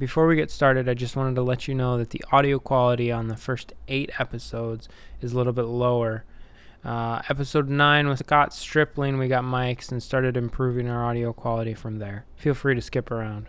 Before we get started, I just wanted to let you know that the audio quality on the first eight episodes is a little bit lower. Uh, episode 9 with Scott Stripling, we got mics and started improving our audio quality from there. Feel free to skip around.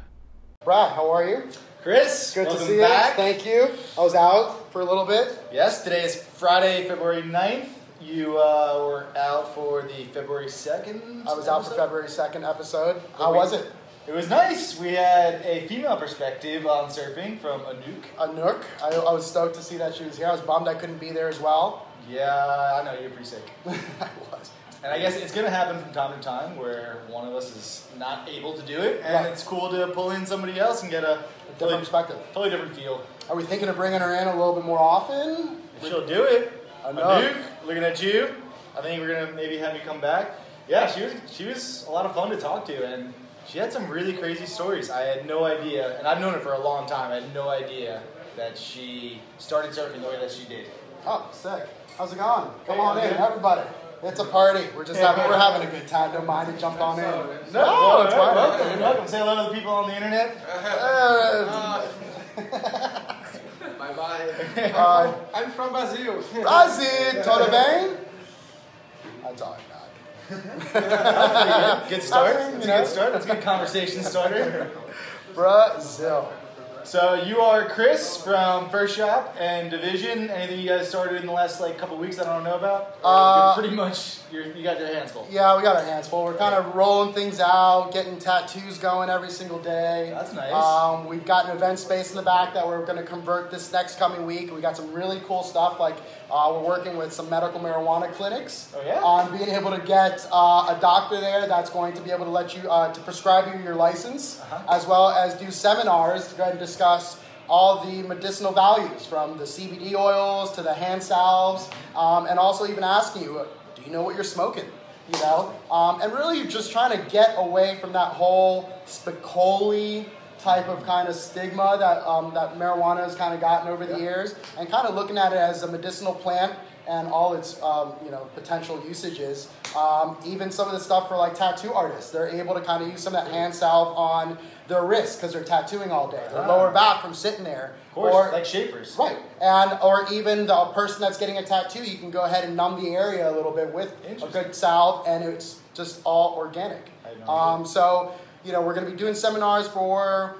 Brad, how are you? Chris, Good to see back. you. Thank you. I was out for a little bit. Yes, today is Friday, February 9th. You uh, were out for the February 2nd. I was out for episode? February 2nd episode. How we- was it? It was nice. We had a female perspective on surfing from Anouk. Anouk. I, I was stoked to see that she was here. I was bummed I couldn't be there as well. Yeah, I know, you're pretty sick. I was. And I guess it's going to happen from time to time where one of us is not able to do it, and Right. it's cool to pull in somebody else and get a, Different totally, perspective. totally different feel. Are we thinking of bringing her in a little bit more often? If she'll do it. Anouk. Anouk, looking at you. I think we're gonna maybe have you come back. Yeah, she was she was a lot of fun to talk to, and she had some really crazy stories. I had no idea, and I've known her for a long time. I had no idea that she started surfing the way that she did. Oh, sick. How's it going? Come Hey, on I'm in, good. everybody. It's a party. We're just having we're having a good time. Don't mind it. Jump on in. No, it's well, fine. welcome. You're welcome. Say hello to the people on the internet. Uh, Bye bye. uh, I'm from Brazil. Brasil, tudo bem? That's all I got. Good start. I That's a good start. That's a good conversation starter. Brazil. So you are Chris from First Shop and Division. Anything you guys started in the last like couple weeks that I don't know about? Uh, pretty much you're, you got your hands full. Yeah, we got our hands full. We're kind of rolling things out, getting tattoos going every single day. That's nice. Um, we've got an event space in the back that we're going to convert this next coming week. We got some really cool stuff. Like uh, we're working with some medical marijuana clinics Oh, yeah? on being able to get uh, a doctor there that's going to be able to let you uh, to prescribe you your license, Uh-huh. as well as do seminars to go ahead and discuss all the medicinal values from the CBD oils to the hand salves, um, and also even asking you, do you know what you're smoking? You know, um, and really just trying to get away from that whole spicoli type of kind of stigma that um, that marijuana has kind of gotten over the years, and kind of looking at it as a medicinal plant and all its um, you know potential usages. Um, even some of the stuff for like tattoo artists, they're able to kind of use some of that hand salve on their wrists because they're tattooing all day, their Ah. lower back from sitting there. Of course, Or- like shapers. Right, and or even the person that's getting a tattoo, you can go ahead and numb the area a little bit with a good salve, and it's just all organic. Um, so you know, we're going to be doing seminars for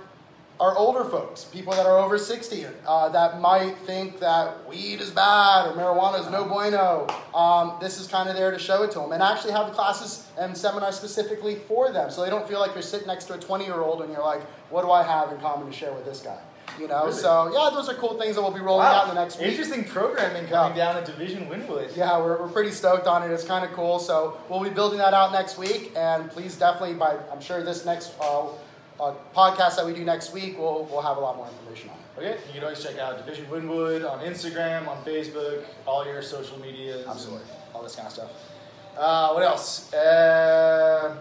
our older folks, people that are over sixty, uh, that might think that weed is bad or marijuana is no bueno. Um, this is kind of there to show it to them, and actually have the classes and seminars specifically for them, so they don't feel like they're sitting next to a twenty-year-old and you're like, "What do I have in common to share with this guy?" You know, Really? so yeah, those are cool things that we'll be rolling out in the next week. Interesting programming coming down at Division Wynwood. Yeah, we're, we're pretty stoked on it. It's kind of cool. So we'll be building that out next week, and please definitely by I'm sure this next uh, uh, podcast that we do next week, we'll we'll have a lot more information on it. Okay, you can always check out Division Wynwood on Instagram, on Facebook, all your social medias, Absolutely. all this kind of stuff. Uh, what else? Uh,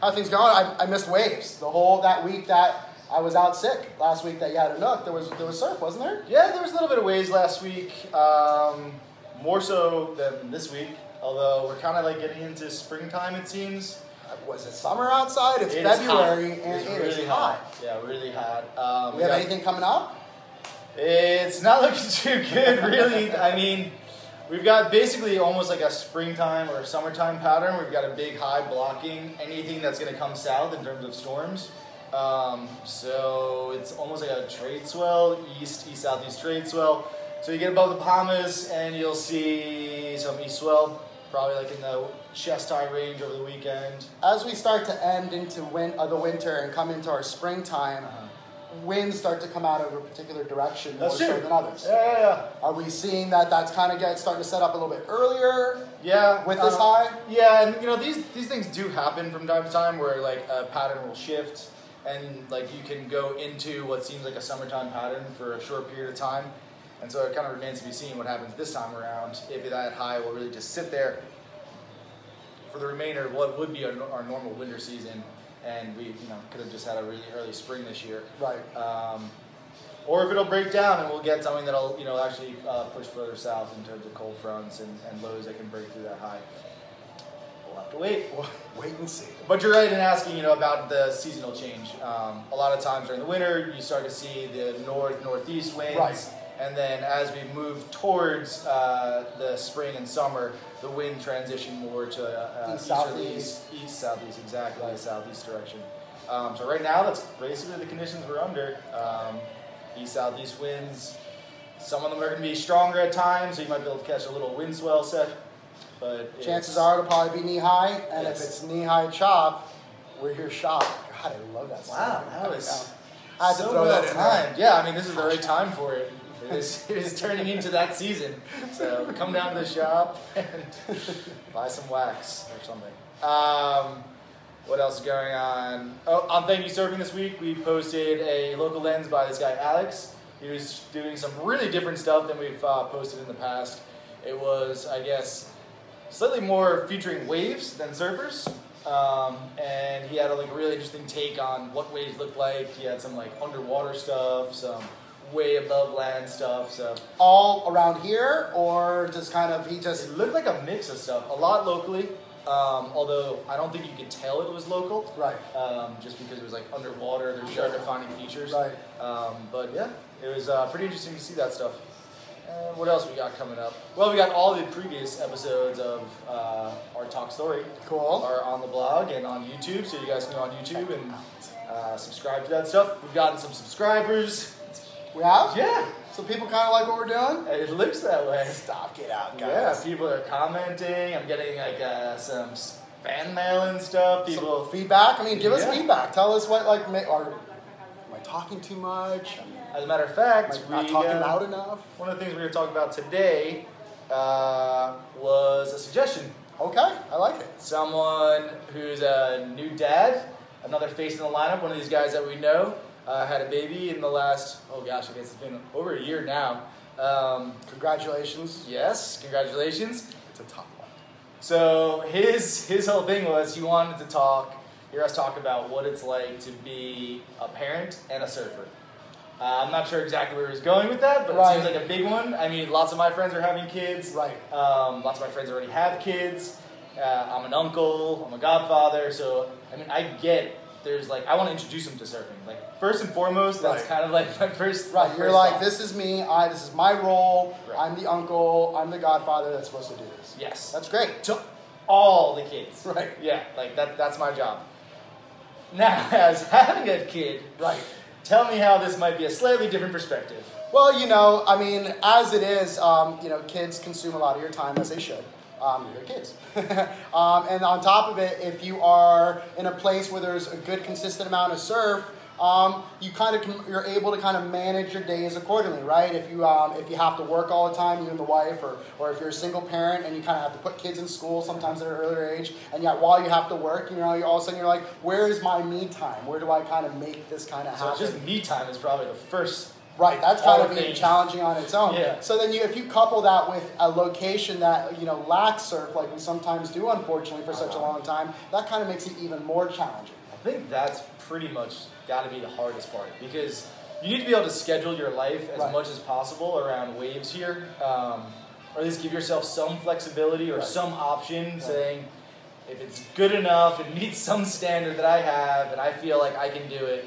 How things going? I, I missed waves the whole that week that I was out sick. Last week that you had Anouk, there was there was surf, wasn't there? yeah, there was a little bit of waves last week, um, more so than this week. Although we're kind of like getting into springtime, it seems. Uh, Was it summer outside? It's It February hot. and it's it is really hot. Yeah, really hot. Um, We have got- anything coming up? It's not looking too good, really. I mean, we've got basically almost like a springtime or summertime pattern. We've got a big high blocking anything that's going to come south in terms of storms. Um, so it's almost like a trade swell, east, east, southeast trade swell. So you get above the Bahamas and you'll see some east swell, probably like in the chest high range over the weekend. As we start to end into win- uh, the winter and come into our springtime, winds start to come out of a particular direction more That's so than others. Yeah, yeah, yeah. Are we seeing that that's kind of getting starting to set up a little bit earlier? Yeah, With this high? Yeah, and you know these these things do happen from time to time where like a pattern will shift, and like you can go into what seems like a summertime pattern for a short period of time, and so it kind of remains to be seen what happens this time around. If that high will really just sit there for the remainder of what would be our, our normal winter season, and we you know could have just had a really early spring this year. Right. Um, or if it'll break down and we'll get something that'll you know actually uh, push further south in terms of cold fronts and, and lows that can break through that high. We'll have to wait. Wait and see. But you're right in asking, you know, about the seasonal change. Um, a lot of times during the winter, you start to see the north northeast winds, Right. and then as we move towards uh, the spring and summer, the wind transition more to uh, East, easterlies, east southeast, exactly, the southeast direction. Um, so right now, that's basically the conditions we're under. Um, east southeast winds. Some of them are going to be stronger at times, so you might be able to catch a little wind swell set. But Chances it's- are it'll probably be knee high, and if it's knee high chop, we're here shop. God, I love that. Wow, song. that was I had to so throw well that in timed. Yeah, I mean, this is the right time for it. It is, it is turning into that season. So come down to the shop and buy some wax or something. Um, what else is going on? Oh, on Thank You Surfing this week, we posted a local lens by this guy, Alex. He was doing some really different stuff than we've uh, posted in the past. It was, I guess, slightly more featuring waves than surfers. Um, and he had a like really interesting take on what waves look like. He had some like underwater stuff, some way above land stuff. So All around here, or just kind of he just it looked like a mix of stuff. A lot locally, um, although I don't think you could tell it was local. right, Um, just because it was like underwater, there's sharp defining features. right. Um, but yeah, it was uh, pretty interesting to see that stuff. What else we got coming up? Well, we got all the previous episodes of uh, our talk story Cool. are on the blog and on YouTube, so you guys can go on YouTube and uh, subscribe to that stuff. We've gotten some subscribers. We have. Yeah, So people kind of like what we're doing. it looks that way. Stop, get out, guys. Yeah, people are commenting. I'm getting like uh, some fan mail and stuff. Some People. feedback. I mean, give us feedback. Tell us what like. Ma- are, am I talking too much? As a matter of fact, not we, talking uh, loud enough? One of the things we were talking about today uh, was a suggestion. Okay, I like it. Someone who's a new dad, another face in the lineup, one of these guys that we know, uh, had a baby in the last, oh gosh, I guess it's been over a year now. Um, Congratulations. yes, congratulations. It's a tough one. So his his whole thing was he wanted to talk, hear us talk about what it's like to be a parent and a surfer. Uh, I'm not sure exactly where he was going with that, but Right. it seems like a big one. I mean, lots of my friends are having kids. Right. Um, lots of my friends already have kids. Uh, I'm an uncle. I'm a godfather. So I mean, I get there's like I want to introduce them to surfing. Like first and foremost, that's Right. kind of like my first. Right, my you're first like, thought. this is me. I this is my role. Right. I'm the uncle. I'm the godfather that's supposed to do this. Yes. That's great. to all the kids. Right. Yeah, like that. That's my job. Now, as having a kid, Right. tell me how this might be a slightly different perspective. Well, you know, I mean, as it is, um, you know, kids consume a lot of your time as they should. Um, they're kids. um, and on top of it, if you are in a place where there's a good, consistent amount of surf, um, you kind of you're able to kind of manage your days accordingly, right? If you um, if you have to work all the time, you and the wife, or or if you're a single parent and you kind of have to put kids in school sometimes at an earlier age, and yet while you have to work, you know, you all of a sudden you're like, where is my me time? Where do I kind of make this kind of So happen? it's just me time is probably the first. Right, that's kind of being challenging on its own. Yeah. So then, you, if you couple that with a location that you know lacks surf, like we sometimes do, unfortunately, for such a Uh-huh. long time, that kind of makes it even more challenging. I think that's pretty much got to be the hardest part because you need to be able to schedule your life as Right. much as possible around waves here, um, or at least give yourself some flexibility or Right. some option, saying if it's good enough it meets some standard that I have and I feel like I can do it,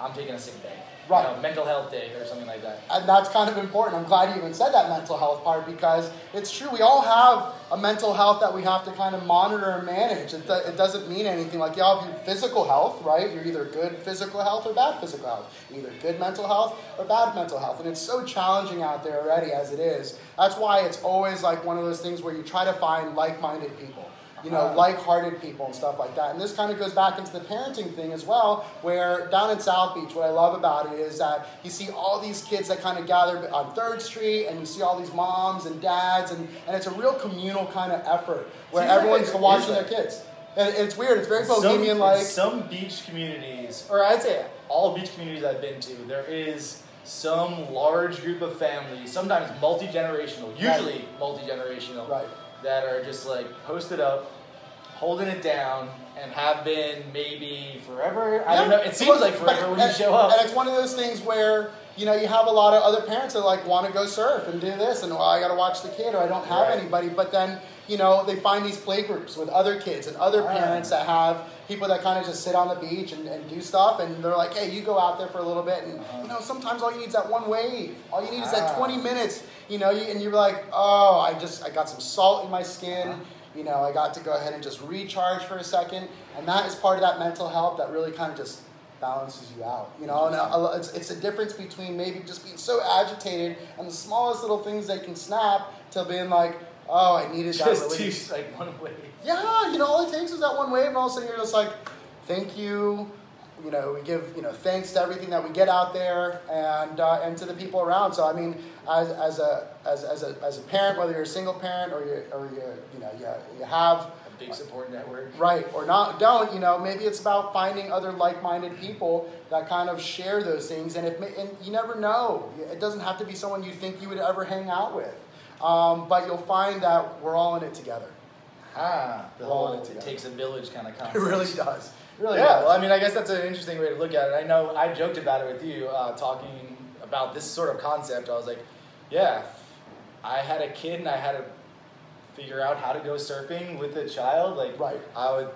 I'm taking a sick day, Right. You know, mental health day or something like that. And that's kind of important. I'm glad you even said that mental health part because it's true. We all have a mental health that we have to kind of monitor and manage. It, it doesn't mean anything. Like you all have your physical health, right? You're either good physical health or bad physical health. Either good mental health or bad mental health. And it's so challenging out there already as it is. That's why it's always like one of those things where you try to find like-minded people. You know, Uh-huh. like-hearted people and stuff like that. And this kind of goes back into the parenting thing as well, where down in South Beach, what I love about it is that you see all these kids that kind of gather on Third Street, and you see all these moms and dads, and, and it's a real communal kind of effort where Seems everyone's is watching their kids. And it's weird. It's very bohemian like. some beach communities, or I'd say all beach communities I've been to, there is some large group of families, sometimes multi generational, usually multi generational, Right. That are just like posted up, holding it down, and have been maybe forever. I don't know. It seems Well, like forever when you show up. And it's one of those things where you know you have a lot of other parents that like want to go surf and do this, and well, I got to watch the kid, or I don't have Right. anybody. But then you know they find these play groups with other kids and other Ah. parents that have people that kind of just sit on the beach and, and do stuff, and they're like, hey, you go out there for a little bit, and Uh-huh. you know sometimes all you need is that one wave. All you need is that Ah. 20 minutes. You know, and you're like, oh, I just I got some salt in my skin. You know, I got to go ahead and just recharge for a second, and that is part of that mental health that really kind of just balances you out. You know, and uh, it's, it's a difference between maybe just being so agitated and the smallest little things that can snap to being like, oh, I needed that Just release. two, like one way. Yeah, you know, all it takes is that one wave, and all of a sudden you're just like, thank you. You know, we give you know thanks to everything that we get out there and uh, and to the people around. So I mean, as, as a as, as a as a parent, whether you're a single parent or you or you you know you, you have A big support network. right or not don't you know maybe it's about finding other like-minded people that kind of share those things and if and you never know it doesn't have to be someone you think you would ever hang out with um, but you'll find that we're all in it together Ah, the We're all in whole it it takes a village kind of concept. it really does It really yeah, does. well, I mean, I guess that's an interesting way to look at it. I know I joked about it with you, uh, talking about this sort of concept. I was like, yeah, I had a kid and I had to figure out how to go surfing with a child. Like, Right. I would,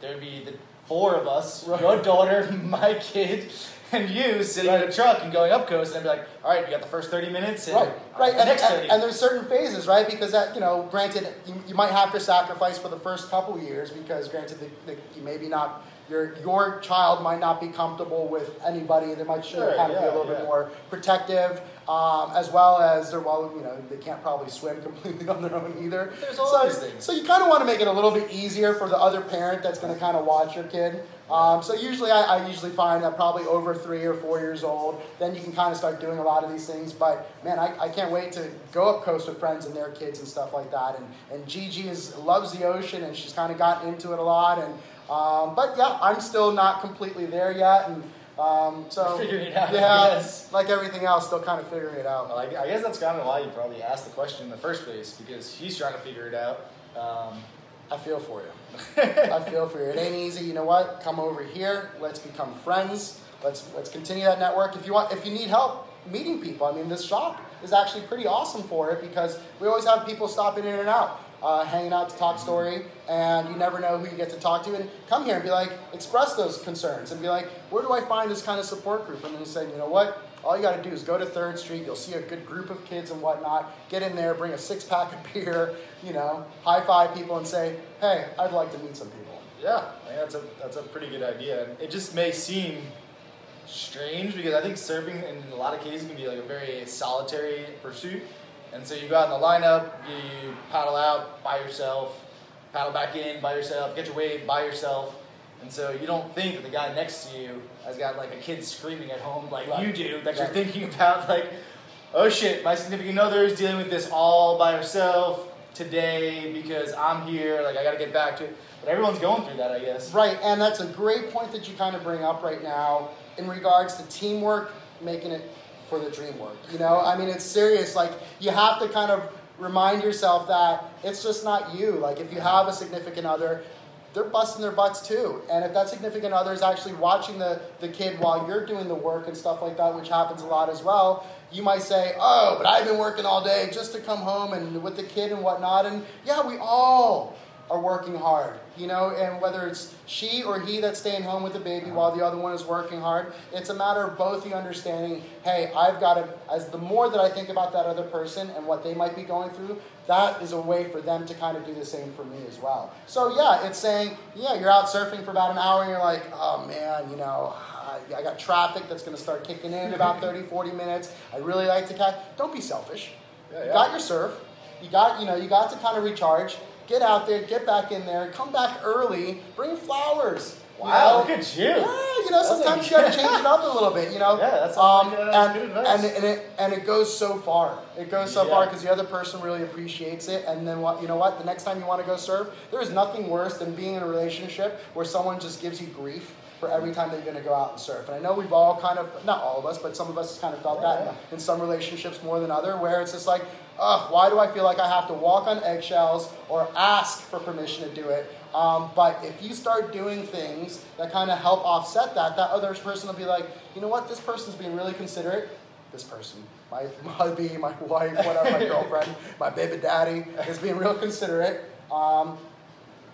there'd be the four of us, Right. your daughter, my kid, and you sitting in a truck and going up coast, and I'd be like, all right, you got the first 30 minutes, and Right, right, the and, next and, 30. and there's certain phases, right? Because that, you know, granted, you, you might have to sacrifice for the first couple years because, granted, the, the, you maybe not your your child might not be comfortable with anybody. They might should Sure, kind of be a little yeah. bit more protective, um, as well as they're well, you know, they can't probably swim completely on their own either. There's all so, those things. So you kind of want to make it a little bit easier for the other parent that's going to kind of watch your kid. Um, so usually, I, I usually find that probably over three or four years old, then you can kind of start doing a lot of these things. But man, I, I can't wait to go up coast with friends and their kids and stuff like that. And and Gigi is loves the ocean and she's kind of gotten into it a lot. And um, but yeah, I'm still not completely there yet. And um, so Figuring it out, yeah, guess. like everything else, still kind of figuring it out. Well, I, I guess that's kind of why you probably asked the question in the first place because he's trying to figure it out. Um, I feel for you. I feel for you. It ain't easy. You know what? Come over here. Let's become friends. Let's let's continue that network. If you want, if you need help meeting people, I mean, this shop is actually pretty awesome for it because we always have people stopping in and out, uh, hanging out to talk story, and you never know who you get to talk to. And come here and be like, express those concerns and be like, where do I find this kind of support group? And then say, you know what? All you got to do is go to Third Street. You'll see a good group of kids and whatnot. Get in there, bring a six pack of beer, you know, high five people and say, hey, I'd like to meet some people. yeah, that's a that's a pretty good idea. And it just may seem strange because I think surfing in a lot of cases can be like a very solitary pursuit. And so you go out in the lineup, you paddle out by yourself, paddle back in by yourself, get your wave by yourself. And so you don't think that the guy next to you has got like a kid screaming at home like Right. you do, that you're thinking about like, oh shit, my significant other is dealing with this all by herself today because I'm here, like I gotta get back to it. But everyone's going through that, I guess. Right, and that's a great point that you kind of bring up right now in regards to teamwork, making it for the dream work. You know, I mean, it's serious. Like, you have to kind of remind yourself that it's just not you. Like, if you have a significant other, they're busting their butts too. And if that significant other is actually watching the, the kid while you're doing the work and stuff like that, which happens a lot as well, you might say, Oh, but I've been working all day just to come home and with the kid and whatnot. And yeah, we all are working hard, you know, and whether it's she or he that's staying home with the baby uh-huh. while the other one is working hard, it's a matter of both you understanding, hey, I've got to, as the more that I think about that other person and what they might be going through, that is a way for them to kind of do the same for me as well. So yeah, it's saying, yeah, you're out surfing for about an hour and you're like, oh man, you know, I, I got traffic that's going to start kicking in in about 30, 40 minutes. I really like to catch. Don't be selfish. Yeah, You got your surf. You got, you know, you got to kind of recharge. Get out there, get back in there, come back early, bring flowers. you Wow, know? look at you. Yeah, you know, sometimes you got to change it up a little bit, you know. Yeah, that's um, like, uh, and, good advice. and, and it and it goes so far. It goes so Yeah. far because the other person really appreciates it. And then what? You know what? The next time you want to go surf, there is nothing worse than being in a relationship where someone just gives you grief for every time they're going to go out and surf. And I know we've all kind of, not all of us, but some of us kind of felt that yeah. in some relationships more than other, where it's just like, ugh, why do I feel like I have to walk on eggshells or ask for permission to do it? Um, but if you start doing things that kind of help offset that, that other person will be like, you know what, this person's being really considerate. This person, my hubby, my wife, whatever, my girlfriend, my baby daddy, is being real considerate. Um,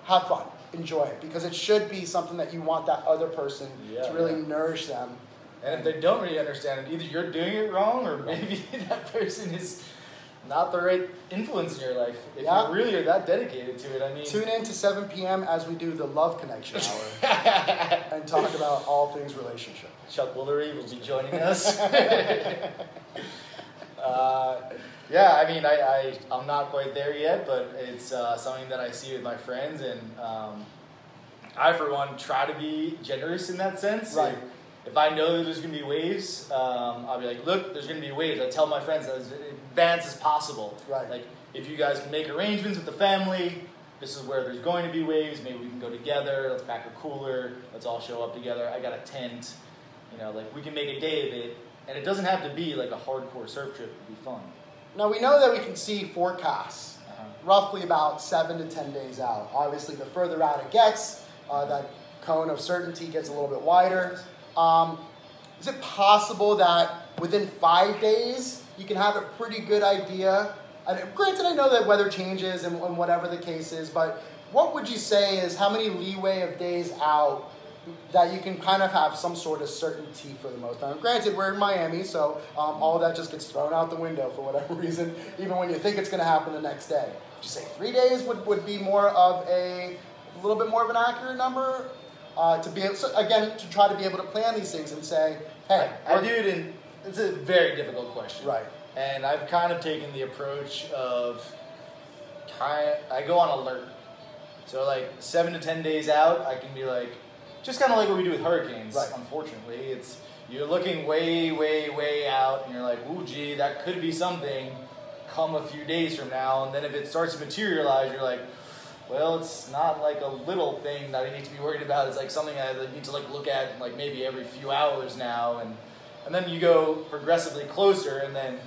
have fun, enjoy it, because it should be something that you want that other person Yeah, to really yeah. nourish them. And if they don't really understand it, either you're doing it wrong or maybe that person is not the right influence in your life. If Yeah. you really are that dedicated to it, I mean. Tune in to 7 p.m. as we do the Love Connection Hour and talk about all things relationship. Chuck Woolery will be joining us. uh, yeah, I mean, I, I, I'm not quite there yet, but it's uh, something that I see with my friends, and um, I, for one, try to be generous in that sense. Right. If, if I know that there's going to be waves, um, I'll be like, look, there's going to be waves. I tell my friends as in advance as possible. Right. Like, if you guys can make arrangements with the family, this is where there's going to be waves. Maybe we can go together. Let's pack a cooler. Let's all show up together. I got a tent. You know, like we can make a day of it, and it doesn't have to be like a hardcore surf trip to be fun. Now, we know that we can see forecasts Uh-huh. roughly about 7 to 10 days out. Obviously, the further out it gets, uh, that cone of certainty gets a little bit wider. Um, is it possible that within five days you can have a pretty good idea? And granted, I know that weather changes and, and whatever the case is, but what would you say is how many leeway of days out that you can kind of have some sort of certainty for the most part? Granted, we're in Miami, so um, all that just gets thrown out the window for whatever reason, even when you think it's going to happen the next day. Would you say three days would, would be more of a, a little bit more of an accurate number? Uh, to be able, so again, to try to be able to plan these things and say, hey, I we're- do it in. It's a very difficult question. Right. And I've kind of taken the approach of, kind. I go on alert. So like seven to ten days out, I can be like, just kind of like what we do with hurricanes. Right. Unfortunately, it's you're looking way, way, way out, and you're like, ooh, gee, that could be something. Come a few days from now, and then if it starts to materialize, you're like, well, it's not like a little thing that I need to be worried about. It's like something I need to like look at like maybe every few hours now, and and then you go progressively closer, and then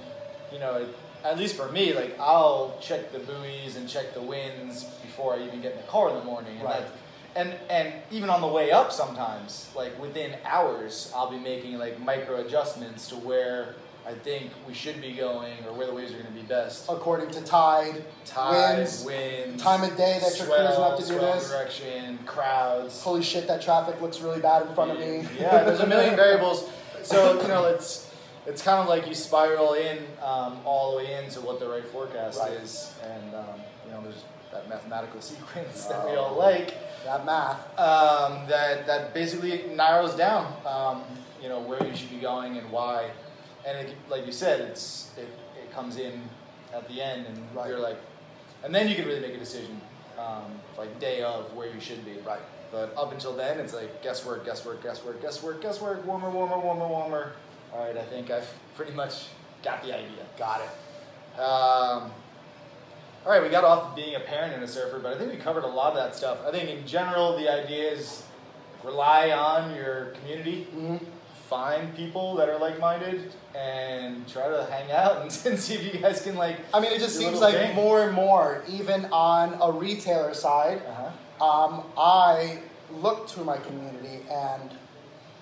you know, at least for me, like I'll check the buoys and check the winds before I even get in the car in the morning, and Right. that, and and even on the way up, sometimes like within hours, I'll be making like micro adjustments to where I think we should be going or where the waves are going to be best. according to tide, Tide, winds, wind, time of day that you're swell, cruising up to do this. direction, crowds. holy shit, that traffic looks really bad in front of me. Yeah, there's a million variables. So you know, it's it's kind of like you spiral in um, all the way into what the right forecast Right. is, and um, you know, there's that mathematical sequence that we Oh. all like. That math. Um, that that basically narrows down, um, you know, where you should be going and why. And it, like you said, it's it, it comes in at the end, and Right. you're like, and then you can really make a decision, um, like day of where you should be. Right. But up until then, it's like guesswork, guesswork, guesswork, guesswork, guesswork, warmer, warmer, warmer, warmer. All right, I think I've pretty much got the idea. Got it. All right, we got off being a parent and a surfer, but I think we covered a lot of that stuff. I think in general, the idea is rely on your community, hmm find people that are like-minded, and try to hang out and, and see if you guys can like. I mean, it just seems like thing. more and more, even on a retailer side, Uh-huh. um, I look to my community and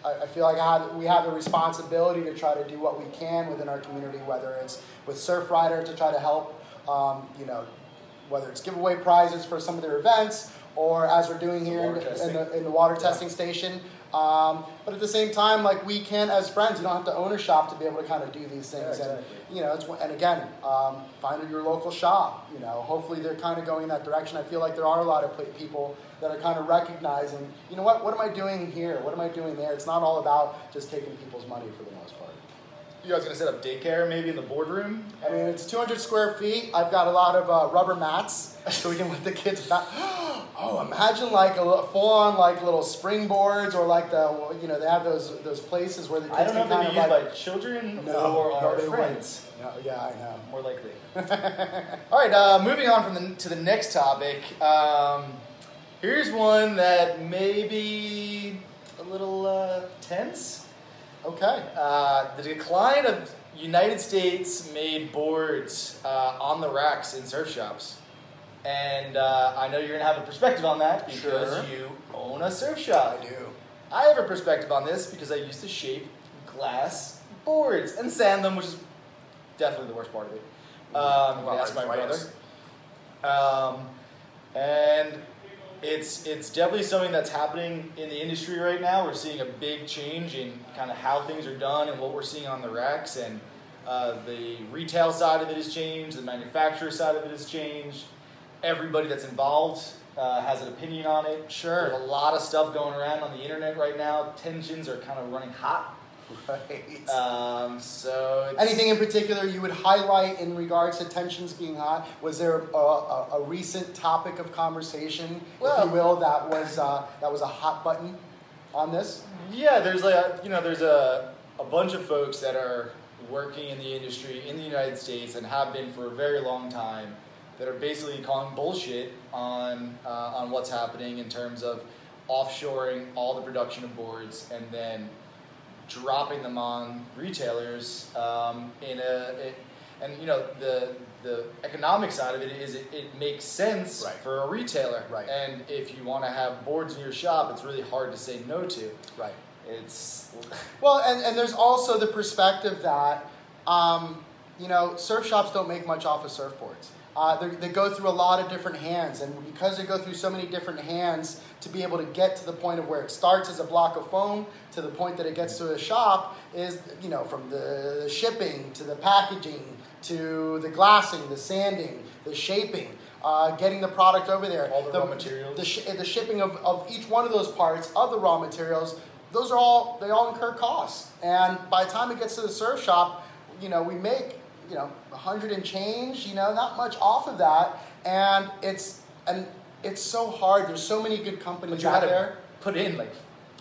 I, I feel like I have, we have a responsibility to try to do what we can within our community, whether it's with Surfrider to try to help, um, you know, whether it's giveaway prizes for some of their events or as we're doing here in, the- in, the, in the water Yeah. testing station. Um, but at the same time, like we can as friends, you don't have to own a shop to be able to kind of do these things. Yeah, And you know, it's, and again, um, find your local shop. You know, hopefully they're kind of going in that direction. I feel like there are a lot of people that are kind of recognizing, you know what, what am I doing here? What am I doing there? It's not all about just taking people's money for the most part. You guys gonna set up daycare maybe in the boardroom? I mean, it's 200 square feet. I've got a lot of uh, rubber mats, so we can let the kids. Oh, imagine like a full-on like little springboards, or like the you know they have those those places where the kids I don't know if they'd be used like. by children no, or no, our they friends. No, yeah, I know. More likely. All right, uh, moving on from the, to the next topic. Um, here's one that maybe a little uh, tense. Okay. Uh, the decline of United States made boards uh, on the racks in surf shops. And uh, I know you're going to have a perspective on that because Sure. you own a surf shop. I do. I have a perspective on this because I used to shape glass boards and sand them, which is definitely the worst part of it. Um, Well, that's my brother. Um, and it's it's definitely something that's happening in the industry right now. We're seeing a big change in kind of how things are done and what we're seeing on the racks, and uh, the retail side of it has changed. The manufacturer side of it has changed. Everybody that's involved uh, has an opinion on it. Sure. There's a lot of stuff going around on the internet right now. Tensions are kind of running hot. Right. Um, so it's, Anything in particular you would highlight in regards to tensions being hot? Was there a, a, a recent topic of conversation, if you will, that was uh, that was a hot button on this? Yeah, there's like a, you know there's a a bunch of folks that are working in the industry in the United States and have been for a very long time that are basically calling bullshit on uh, on what's happening in terms of offshoring all the production of boards and then dropping them on retailers um, in a it, and you know the the economic side of it is it, it makes sense Right. for a retailer Right. and if you want to have boards in your shop it's really hard to say no to Right. it's Well, and, and there's also the perspective that, um, you know, surf shops don't make much off of surfboards. Uh, they, they go through a lot of different hands, and because they go through so many different hands to be able to get to the point of where it starts as a block of foam to the point that it gets to a shop is, you know, from the shipping to the packaging to the glassing, the sanding, the shaping, uh, getting the product over there. All the raw materials. The, sh- the shipping of, of each one of those parts of the raw materials those are all they all incur costs and by the time it gets to the surf shop you know we make you know a hundred and change you know not much off of that. And it's and it's so hard. There's so many good but companies you out had to there. put in like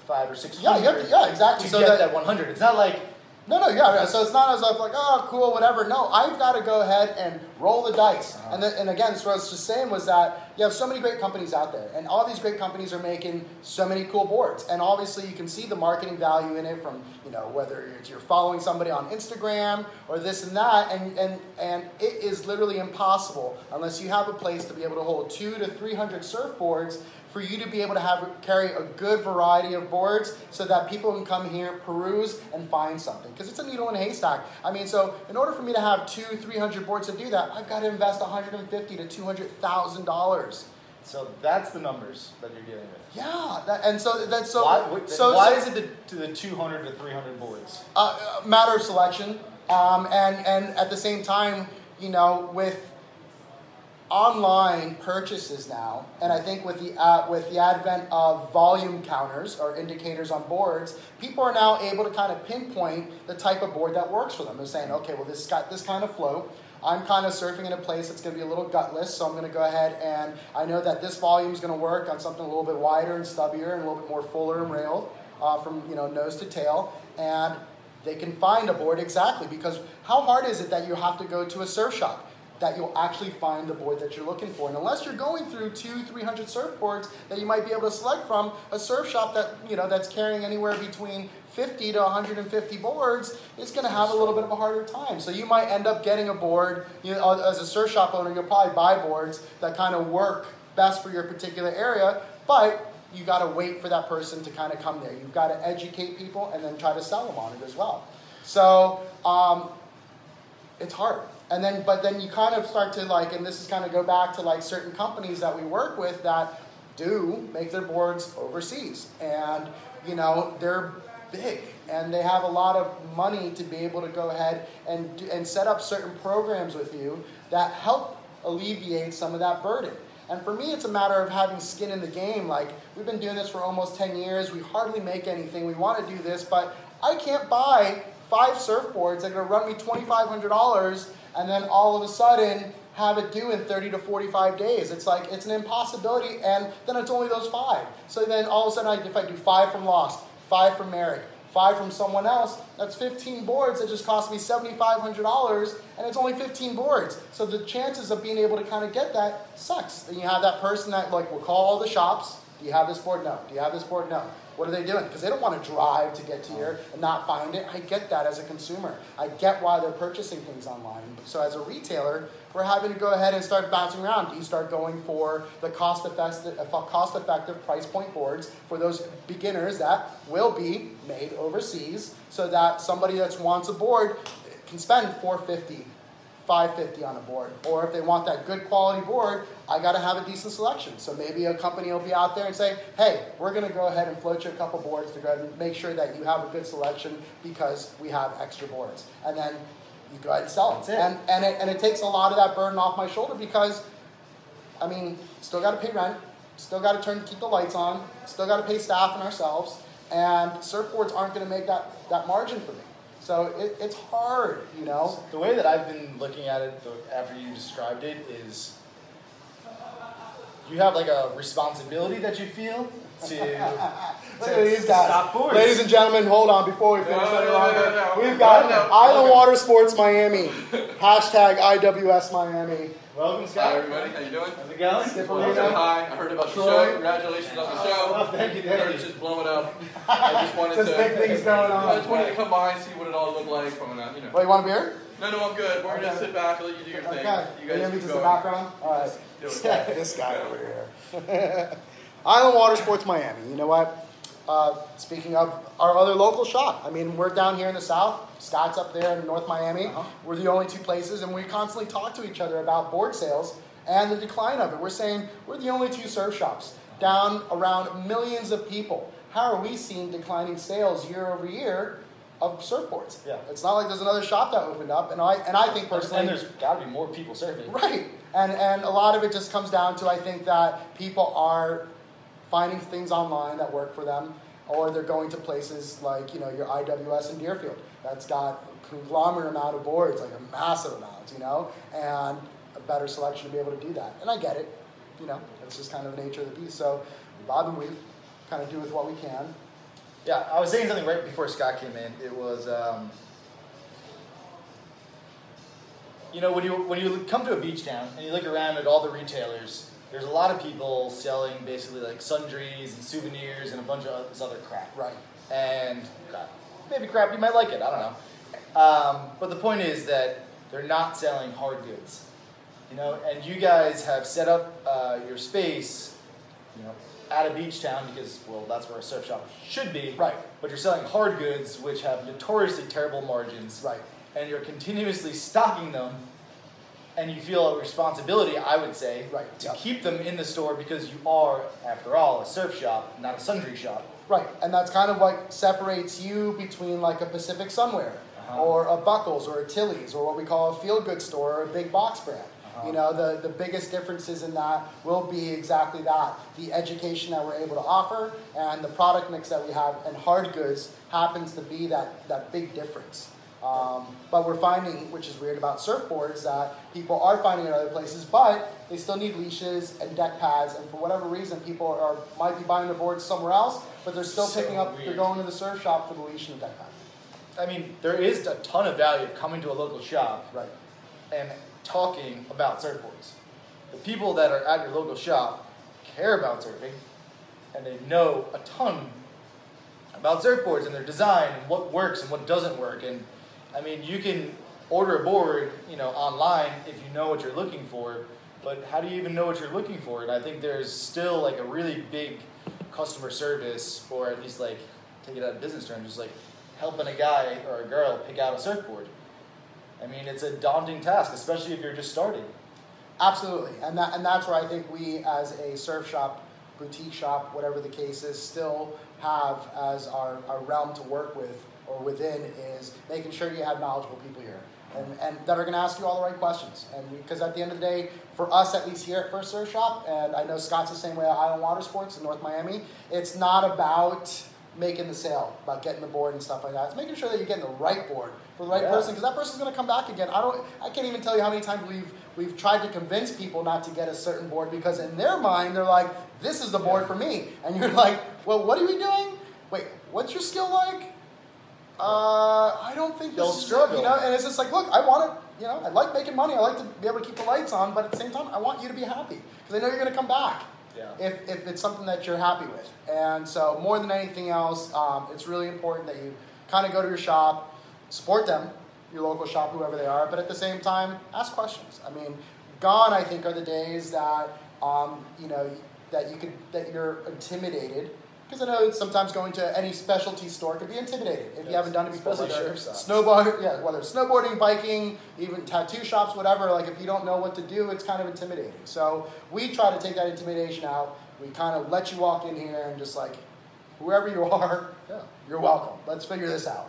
five or six Yeah, you have to- yeah, exactly. to So that- that, 100 it's not like no no yeah, yeah so it's not as if like oh cool whatever. No i've got to go ahead and roll the dice. Uh-huh. and, then, and again so what i was just saying was that you have so many great companies out there and all these great companies are making so many cool boards. And obviously you can see the marketing value in it from you know whether it's you're following somebody on instagram or this and that and and and it is literally impossible unless you have a place to be able to hold two to three hundred surfboards for you to be able to have carry a good variety of boards so that people can come here peruse and find something. Because it's a needle in a haystack. I mean so in order for me to have two 300 boards to do that i've got to invest 150 to 200000 dollars. So that's the numbers that you're dealing with. Yeah that, and so that's so why, wh- so why so- is it the, to the 200 to 300 boards? Uh, matter of selection, um, and and at the same time, you know, with online purchases now, and I think with the uh, with the advent of volume counters or indicators on boards, people are now able to kind of pinpoint the type of board that works for them. They're saying, okay, well, this got this kind of flow. I'm kind of surfing in a place that's going to be a little gutless, so I'm going to go ahead and I know that this volume is going to work on something a little bit wider and stubbier and a little bit more fuller and railed uh, from you know nose to tail, and they can find a board exactly because how hard is it that you have to go to a surf shop that you'll actually find the board that you're looking for and unless you're going through two 300 surfboards that you might be able to select from a surf shop that you know that's carrying anywhere between 50 to 150 boards is going to have a little bit of a harder time so you might end up getting a board you know as a surf shop owner you'll probably buy boards that kind of work best for your particular area but you got to wait for that person to kind of come there. You've got to educate people and then try to sell them on it as well. So um, it's hard. And then, but then you kind of start to like, and this is kind of go back to like certain companies that we work with that do make their boards overseas, and you know they're big and they have a lot of money to be able to go ahead and and set up certain programs with you that help alleviate some of that burden. And for me, it's a matter of having skin in the game. Like, we've been doing this for almost 10 years. We hardly make anything. We want to do this, but I can't buy five surfboards that are going to run me $2,500 and then all of a sudden have it due in 30 to 45 days. It's like, it's an impossibility, and then it's only those five. So then all of a sudden, if I do five from Lost, five from Merrick, five from someone else, that's 15 boards that just cost me $7,500 and it's only 15 boards. So the chances of being able to kind of get that sucks. Then you have that person that like will call all the shops. Do you have this board? No. Do you have this board? No. What are they doing? Because they don't want to drive to get to here and not find it. I get that as a consumer. I get why they're purchasing things online. So as a retailer, we're having to go ahead and start bouncing around. Do you start going for the cost effective, cost effective price point boards for those beginners that will be made overseas so that somebody that wants a board can spend 450 550 on a board. Or if they want that good quality board, I got to have a decent selection. So maybe a company will be out there and say, hey, we're going to go ahead and float you a couple boards to go ahead and make sure that you have a good selection because we have extra boards. And then you go ahead and sell it. it. And, and, it. and it takes a lot of that burden off my shoulder because, I mean, still got to pay rent, still got to turn to keep the lights on, still got to pay staff and ourselves, and surfboards aren't going to make that, that margin for me. So it, it's hard, you know. The way that I've been looking at it the- after you described it is you have like a responsibility that you feel to. These guys. Stop boards. Ladies and gentlemen, hold on before we finish No, no, any no, longer. no, no, no. We've got. Island Okay. Water Sports Miami. Hashtag IWS Miami. Welcome, Scott. Hi everybody, how you doing? How's it going? Skipper Well, Lino. hi, I heard about the Troy. show. Congratulations on the show. Oh, thank you, I heard thank it's just blowing up. I just wanted Just to. big things going I just wanted to come by and see what it all looked like from a, uh, you know. Well, you want a beer? No, no, I'm good. We're gonna sit back and let you do your thing. Okay. You guys Maybe keep just the background. All right. Do this guy over here. Island Water Sports Miami. You know what? Uh, speaking of our other local shop, I mean, we're down here in the south. Scott's up there in North Miami. Uh-huh. We're the only two places, and we constantly talk to each other about board sales and the decline of it. We're saying we're the only two surf shops down around millions of people. How are we seeing declining sales year over year of surfboards? Yeah. It's not like there's another shop that opened up, and I and I think personally, And there's got to be more people surfing. Right. And and a lot of it just comes down to I think that people are finding things online that work for them, or they're going to places like you know your IWS in Deerfield that's got a conglomerate amount of boards, like a massive amount, you know, and a better selection to be able to do that. And I get it, you know, it's just kind of the nature of the beast. So Bob and we kind of do with what we can. Yeah, I was saying something right before Scott came in. It was, um, you know, when you when you come to a beach town and you look around at all the retailers, there's a lot of people selling basically like sundries and souvenirs and a bunch of this other crap. Right. And crap. maybe crap, you might like it. I don't know. Um, but the point is that they're not selling hard goods. You know, and you guys have set up uh, your space, you know, at a beach town because well, that's where a surf shop should be. Right. But you're selling hard goods, which have notoriously terrible margins. Right. And you're continuously stocking them, and you feel a responsibility, I would say, Right, to yeah. keep them in the store because you are, after all, a surf shop, not a sundry shop. Right, and that's kind of what separates you between like a Pacific Sunwear Uh-huh. or a Buckles or a Tilly's or what we call a feel good store or a big box brand. Uh-huh. You know, the, the biggest differences in that will be exactly that the education that we're able to offer and the product mix that we have, and hard goods happens to be that, that big difference. Um, but we're finding, which is weird about surfboards, that people are finding it other places, but they still need leashes and deck pads, and for whatever reason, people are might be buying their boards somewhere else, but they're still So picking up, they're going to the surf shop for the leash and the deck pad. I mean, there is a ton of value of coming to a local shop Right. and talking about surfboards. The people that are at your local shop care about surfing, and they know a ton about surfboards and their design and what works and what doesn't work. And I mean, you can order a board, you know, online if you know what you're looking for. But how do you even know what you're looking for? And I think there's still like a really big customer service, or at least like take it out of business terms, just like helping a guy or a girl pick out a surfboard. I mean, it's a daunting task, especially if you're just starting. Absolutely, and that and that's where I think we, as a surf shop, boutique shop, whatever the case is, still have as our, our realm to work with or within is making sure you have knowledgeable people here. And, and that are going to ask you all the right questions. And because at the end of the day, for us at least here at First Surf Shop, and I know Scott's the same way at Island Water Sports in North Miami, it's not about making the sale, about getting the board and stuff like that. It's making sure that you're getting the right board for the right Yeah. person, because that person's going to come back again. I don't, I can't even tell you how many times we've we've tried to convince people not to get a certain board because in their mind they're like, this is the board for me, and you're like, well, what are we doing? Wait, what's your skill like? Uh, I don't think They'll struggle. You know, and it's just like, look, I want to, you know, I like making money. I like to be able to keep the lights on, but at the same time, I want you to be happy because I know you're going to come back. Yeah. if, if it's something that you're happy with. And so, more than anything else, um, it's really important that you kind of go to your shop, support them, your local shop, whoever they are, but at the same time, ask questions. I mean, gone, I think, are the days that um, you know that you could that you're intimidated. Because I know sometimes going to any specialty store can be intimidating if you haven't done it before. especially Whether surf. Snowboard, yeah, whether it's snowboarding, biking, even tattoo shops, whatever. Like if you don't know what to do, it's kind of intimidating. So we try to take that intimidation out. We kind of let you walk in here and just like, whoever you are, Yeah. you're welcome. Let's figure this out.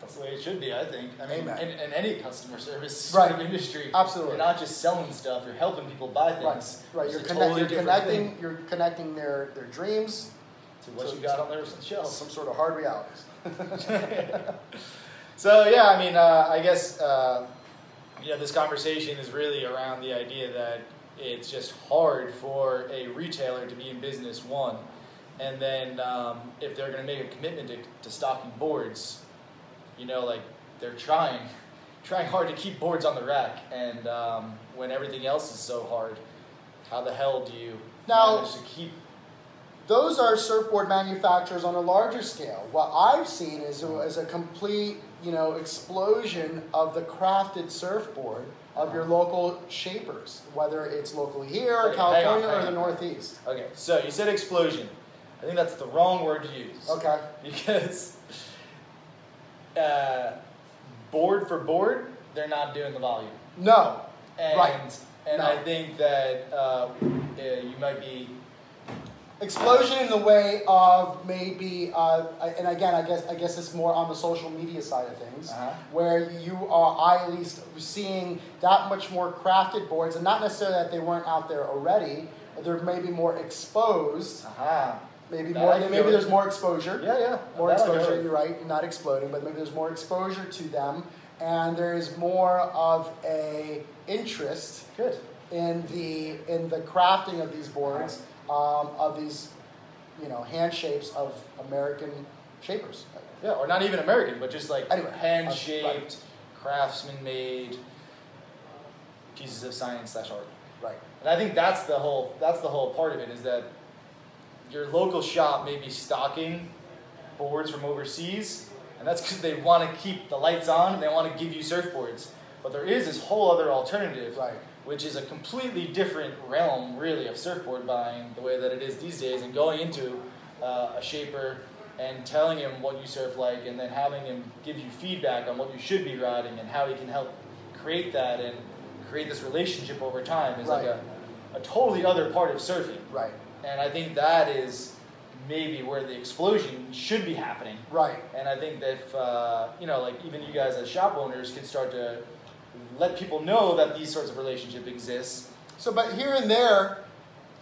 That's the way it should be, I think. I mean, in, in any customer service Right. sort of industry, Absolutely. you're not just selling stuff; you're helping people buy things. right. It's You're, a connect, totally you're connecting. thing You're connecting their their dreams to what to- you got on their shelves. some sort of hard realities. So yeah, I mean, uh, I guess uh, you know this conversation is really around the idea that it's just hard for a retailer to be in business one, and then um, if they're going to make a commitment to, to stocking boards, you know, like they're trying, trying hard to keep boards on the rack, and um, when everything else is so hard, how the hell do you Now- manage to keep? Those are surfboard manufacturers on a larger scale. What I've seen is a, is a complete, you know, explosion of the crafted surfboard of your local shapers, whether it's locally here, Okay, hang on, California, hang or the. Northeast. Okay, so you said explosion. I think that's the wrong word to use. Okay. because uh, board for board, they're not doing the volume. No. And Right. and No. I think that uh, uh, you might be Explosion in the way of maybe, uh, and again, I guess I guess it's more on the social media side of things, Uh-huh. where you are I at least seeing that much more crafted boards, and not necessarily that they weren't out there already. They're maybe more exposed. aha. Maybe That more. Maybe there's more exposure. Yeah, yeah. More that exposure. You're right. Not exploding, but maybe there's more exposure to them, and there is more of a interest Good. in the in the crafting of these boards, um, of these, you know, hand shapes of American shapers. Yeah, or not even American, but just like Anyway, hand uh, shaped, craftsman made pieces of science slash art. Right. And I think that's the whole that's the whole part of it is that your local shop may be stocking boards from overseas, and that's because they want to keep the lights on and they want to give you surfboards. But there is this whole other alternative, Right. Which is a completely different realm, really, of surfboard buying the way that it is these days, and going into uh, a shaper and telling him what you surf like, and then having him give you feedback on what you should be riding and how he can help create that and create this relationship over time is like a, a totally other part of surfing. Right. And I think that is maybe where the explosion should be happening. Right. And I think that if, uh, you know, like even you guys as shop owners can start to let people know that these sorts of relationship exists. So, but here and there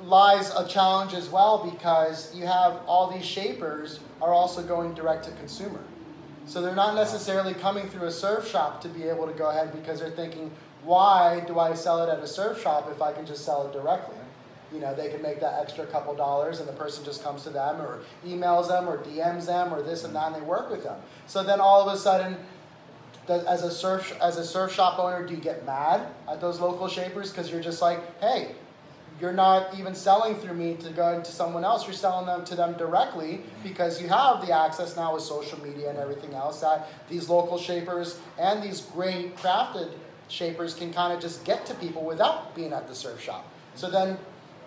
lies a challenge as well because you have all these shapers are also going direct to consumer. So they're not necessarily coming through a surf shop to be able to go ahead because they're thinking, why do I sell it at a surf shop if I can just sell it directly? You know, they can make that extra couple dollars and the person just comes to them or emails them or DMs them or this and that and they work with them. So then all of a sudden, does, as a surf as a surf shop owner, do you get mad at those local shapers because you're just like, hey, you're not even selling through me to go to someone else. You're selling them to them directly because you have the access now with social media and everything else that these local shapers and these great crafted shapers can kind of just get to people without being at the surf shop. So then,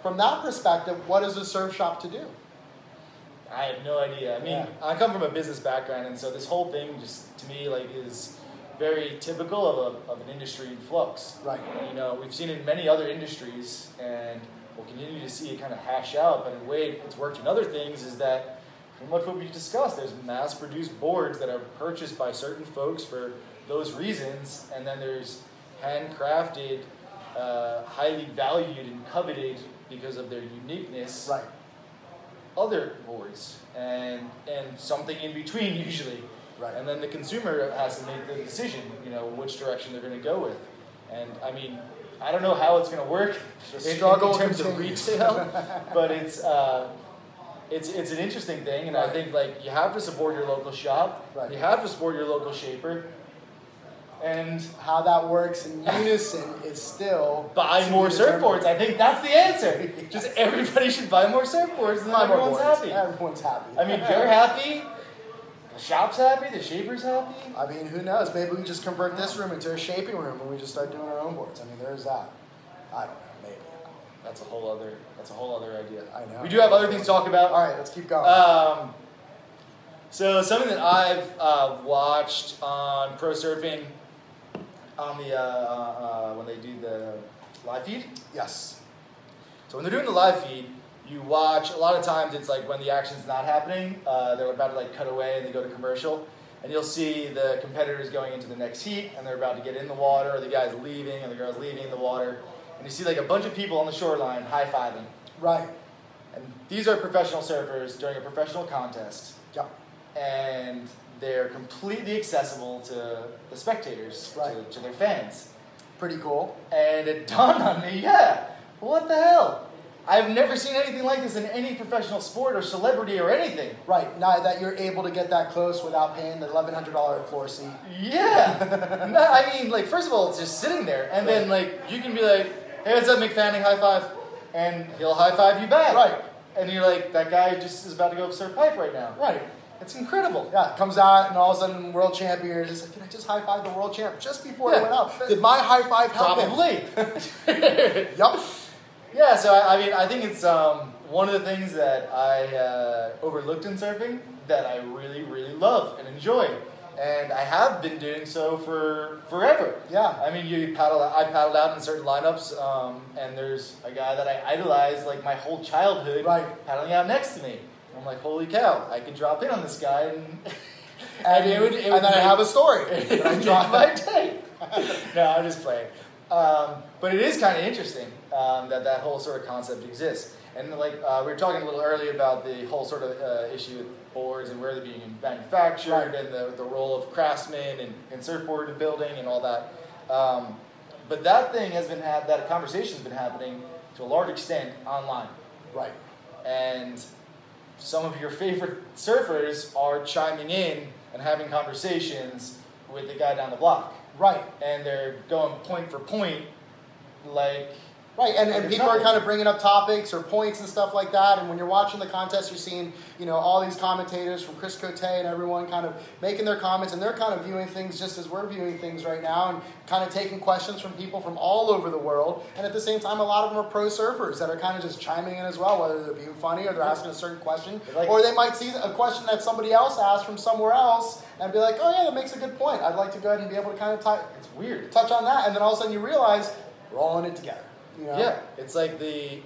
from that perspective, what is a surf shop to do? I have no idea. I mean, Yeah. I come from a business background, and so this whole thing just to me like is very typical of, a, of an industry in flux. Right. You know, we've seen it in many other industries, and we'll continue to see it kind of hash out. But in a way, it's worked in other things. Is that pretty much what we discussed? There's mass-produced boards that are purchased by certain folks for those reasons, and then there's handcrafted, uh, highly valued and coveted because of their uniqueness Right. other boards and and something in between usually. Right. And then the consumer has to make the decision, you know, which direction they're going to go with. And I mean, I don't know how it's going to work in- in, terms of retail, but it's uh, it's it's an interesting thing, and I think like you have to support your local shop. Right. You have to support your local shaper. And How that works in unison is still buy more surfboards. I think that's the answer. Just everybody should buy more surfboards, and Buy everyone's happy. Everyone's happy. I mean, you're happy. Shop's happy. The shaper's happy. I mean, who knows? Maybe we just convert this room into a shaping room and we just start doing our own boards. I mean, there's that. I don't know. Maybe. That's a whole other. That's a whole other idea. I know. We do have other things to talk about. All right, let's keep going. Um, so something that I've uh, watched on pro surfing on the uh, uh, when they do the live feed. yes. So when they're doing the live feed, you watch. A lot of times it's like when the action's not happening, uh, they're about to like cut away and they go to commercial, and you'll see the competitors going into the next heat and they're about to get in the water, or the guy's leaving and the girl's leaving the water, and you see like a bunch of people on the shoreline high fiving. Right. And these are professional surfers during a professional contest Yep. and they're completely accessible to the spectators, Right. to, to their fans. Pretty cool. And it dawned on me, yeah, what the hell? I've never seen anything like this in any professional sport or celebrity or anything. Right. Now that you're able to get that close without paying the $1,100 floor seat. Yeah. no, I mean, like, first of all, it's just sitting there, and then, like, you can be like, hey, what's up, Mick Fanning, high five. And he'll high five you back. Right. And you're like, that guy just is about to go up surf pipe right now. Right. It's incredible. Yeah, it comes out and all of a sudden world champion, you're just like, can I just high five the world champ just before Yeah. it went up? Did my high five help him? Probably. Yup. Yeah, so I, I mean, I think it's um, one of the things that I uh, overlooked in surfing that I really, really love and enjoy, and I have been doing so for forever. Yeah. I mean, you paddle. I paddled out in certain lineups, um, and there's a guy that I idolized like my whole childhood, Right. paddling out next to me. I'm like, holy cow! I could drop in on this guy, and And, it would, it and would then I have a story. I dropped. my day. no, I'm just playing. Um, but it is kind of interesting um, that that whole sort of concept exists. And like uh, we were talking a little earlier about the whole sort of uh, issue with boards and where they're being manufactured Right. and the, the role of craftsmen and, and surfboard building and all that. Um, but that thing has been ha- that conversation has been happening to a large extent online Right. and some of your favorite surfers are chiming in and having conversations with the guy down the block. Right. And they're going point for point, like, Right, and, and people are kind of bringing up topics or points and stuff like that. And when you're watching the contest, you're seeing, you know, all these commentators from Chris Cote and everyone kind of making their comments, and they're kind of viewing things just as we're viewing things right now, and kind of taking questions from people from all over the world. And at the same time, a lot of them are pro surfers that are kind of just chiming in as well, whether they're being funny or they're asking a certain question, Like- or they might see a question that somebody else asked from somewhere else and be like, oh yeah, that makes a good point. I'd like to go ahead and be able to kind of t- it's weird. touch on that, and then all of a sudden you realize we're all in it together. You know? Yeah, it's like the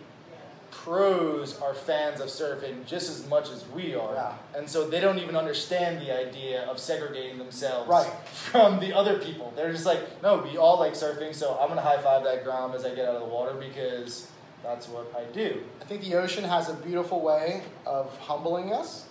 pros are fans of surfing just as much as we are. Yeah. And so they don't even understand the idea of segregating themselves Right. from the other people. They're just like, no, we all like surfing, so I'm going to high five that Grom as I get out of the water because that's what I do. I think the ocean has a beautiful way of humbling us.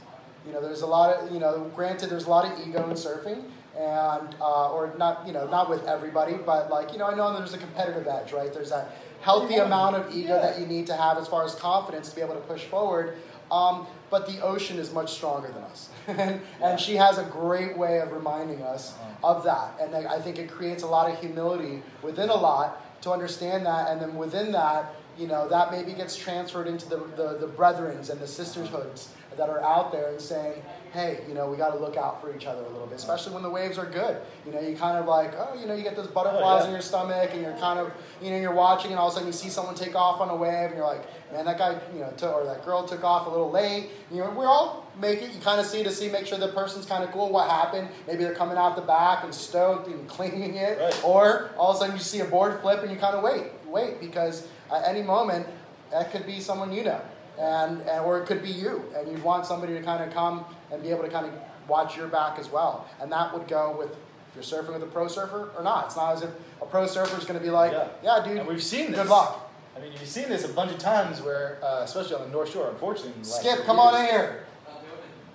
You know, there's a lot of, you know, granted, there's a lot of ego in surfing, and uh, or not, you know, not with everybody, but like, you know, I know there's a competitive edge, right? There's that healthy amount of ego that you need to have as far as confidence to be able to push forward. Um, but the ocean is much stronger than us, and, and she has a great way of reminding us of that. And I I think it creates a lot of humility within a lot to understand that, and then within that, you know, that maybe gets transferred into the, the, the brethrens and the sisterhoods that are out there and saying, hey, you know, we got to look out for each other a little bit, especially when the waves are good. You know, you kind of like, oh, you know, you get those butterflies oh, yeah. in your stomach and you're kind of, you know, you're watching and all of a sudden you see someone take off on a wave and you're like, man, that guy, you know, took, or that girl took off a little late. You know, we're all make it. You kind of see to see, make sure the person's kind of cool. What happened? Maybe they're coming out the back and stoked and cleaning it. Right. Or all of a sudden you see a board flip and you kind of wait, wait, because at any moment that could be someone you know, and, and or it could be you, and you'd want somebody to kind of come and be able to kind of watch your back as well, and that would go with if you're surfing with a pro surfer or not. It's not as if a pro surfer is going to be like, Yeah. yeah, dude, And we've seen this. good luck. I mean, you've seen this a bunch of times where, uh, especially on the North Shore, unfortunately. in Skip, few come on in here.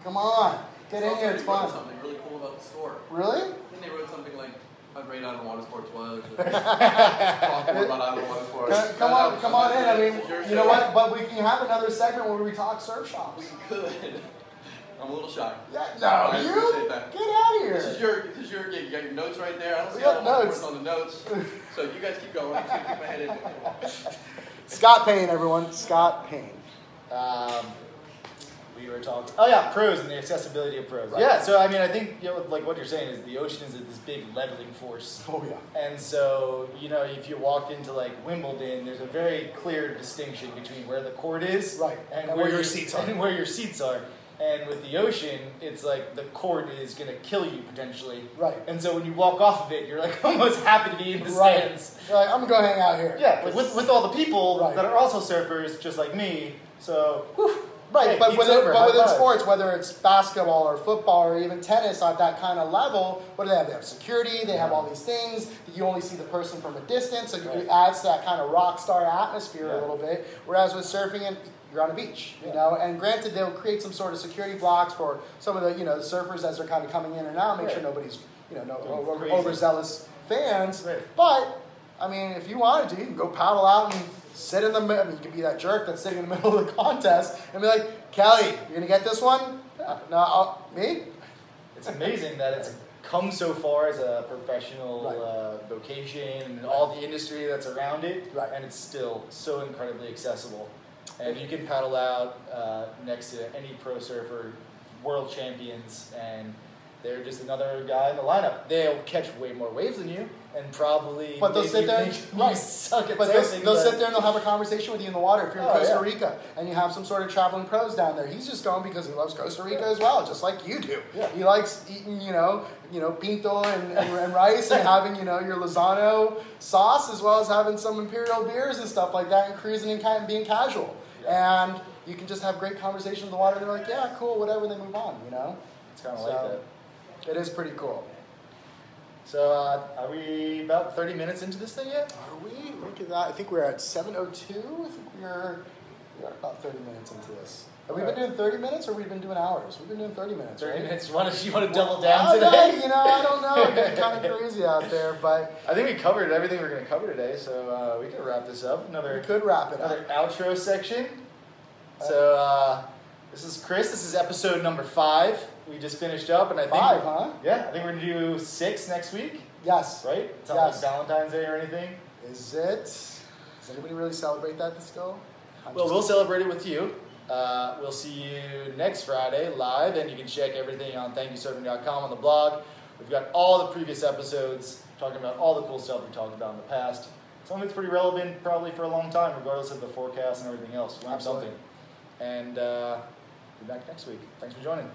Come on, get in here. It's fun. Something really cool about the store. Really? Then they wrote something like, "How great Island Water Sports was." or Talk about Island Water Sports. Come, come on, come on in. I mean, you know what? But we can have another segment where we talk surf shops. We could. I'm a little shy. Yeah, no, I you get out of here. This is your, this is your gig. You got your notes right there. I don't see We got how much notes. on the notes. So you guys keep going. I'm just gonna keep my head in. Scott Payne, everyone. Scott Payne. Um, we were talking. Oh yeah, pros and the accessibility of pros. Right. Yeah, so I mean, I think you know, like what you're saying is the ocean is this big leveling force. Oh yeah. And so, you know, if you walk into like Wimbledon, there's a very clear distinction between where the court is Right, and where your seats are. And where your seats are. And with the ocean, it's like the cord is going to kill you potentially. Right. And so when you walk off of it, you're like almost happy to be in the Right. stands. You're like, I'm gonna go hang out here. Yeah, with, with all the people Right. that are also surfers, just like me. So, whew, Right, hey, but over, but within sports, whether it's basketball or football or even tennis at that kind of level, what do they have? They have security, they have all these things. You only see the person from a distance, so it adds to that kind of rock star atmosphere Yeah. a little bit. Whereas with surfing, and you're on a beach, you Yeah. know. And granted, they'll create some sort of security blocks for some of the you know the surfers as they're kind of coming in and out, make sure nobody's you know no over, overzealous fans. Right. But I mean, if you wanted to, you can go paddle out and sit in the middle. I mean, you could be that jerk that's sitting in the middle of the contest and be like, Kelly, you're gonna get this one? No, I'll, me? It's amazing that it's come so far as a professional Right. uh, vocation and all the industry that's around it, Right. and it's still so incredibly accessible. And you can paddle out uh, next to any pro surfer, world champions, and they're just another guy in the lineup. They'll catch way more waves than you, and probably. But they'll sit there, right. You suck at But they'll, they'll but- sit there and they'll have a conversation with you in the water if you're in Oh, Costa yeah. Rica and you have some sort of traveling pros down there. He's just going because he loves Costa Rica as well, just like you do. Yeah. He likes eating, you know, you know, pinto and, and, and rice and having, you know, your Lizano sauce as well as having some imperial beers and stuff like that and cruising and kind of being casual. And you can just have great conversation with the water. They're like, yeah, cool, whatever. And they move on, you know. It's kind of So- like that. It is pretty cool. So, uh, are we about 30 minutes into this thing yet? Are we? Look at that. I think we're at 7.02. I think we're, we are about 30 minutes into this. Have we been doing 30 minutes or we've we been doing hours? We've been doing 30 minutes, 30 right? minutes. You want to, you want to double down today? no, you know, I don't know. It's kind of crazy out there, but I think we covered everything we're going to cover today, so uh, we can wrap this up. we Another could wrap it up. another outro section. So uh, this is Chris. This is episode number five. We just finished up, and I think Five, huh? yeah, I think we're gonna do six next week, Yes. right? It's not Yes. like Valentine's Day or anything. Is it? Does anybody really celebrate that still? Well, we'll celebrate it with you. Uh, we'll see you next Friday live, and you can check everything on thankyousurfing.com on the blog. We've got all the previous episodes talking about all the cool stuff we talked about in the past. Some of it's pretty relevant probably for a long time, regardless of the forecast and everything else. Learn something. And uh, be back next week. Thanks for joining.